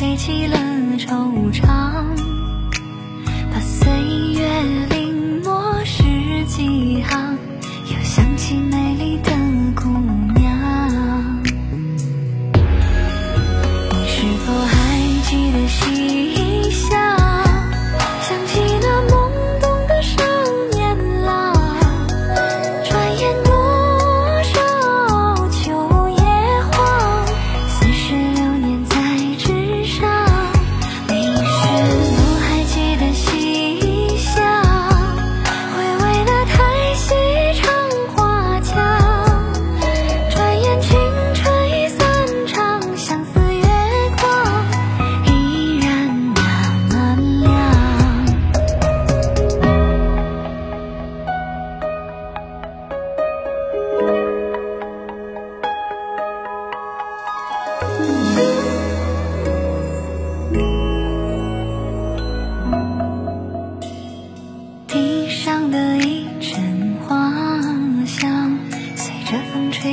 吹起了惆怅把岁月里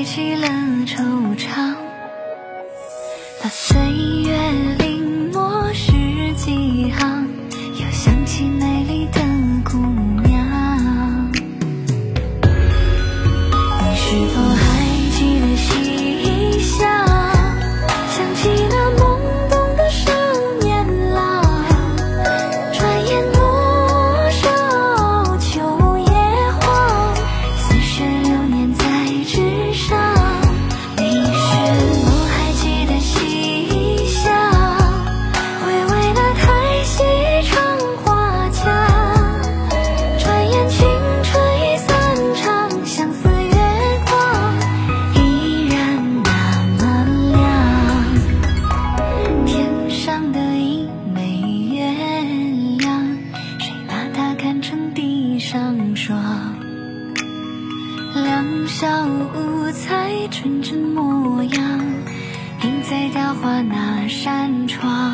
起了惆怅。把岁月小五彩纯真模样，映在雕花那扇窗。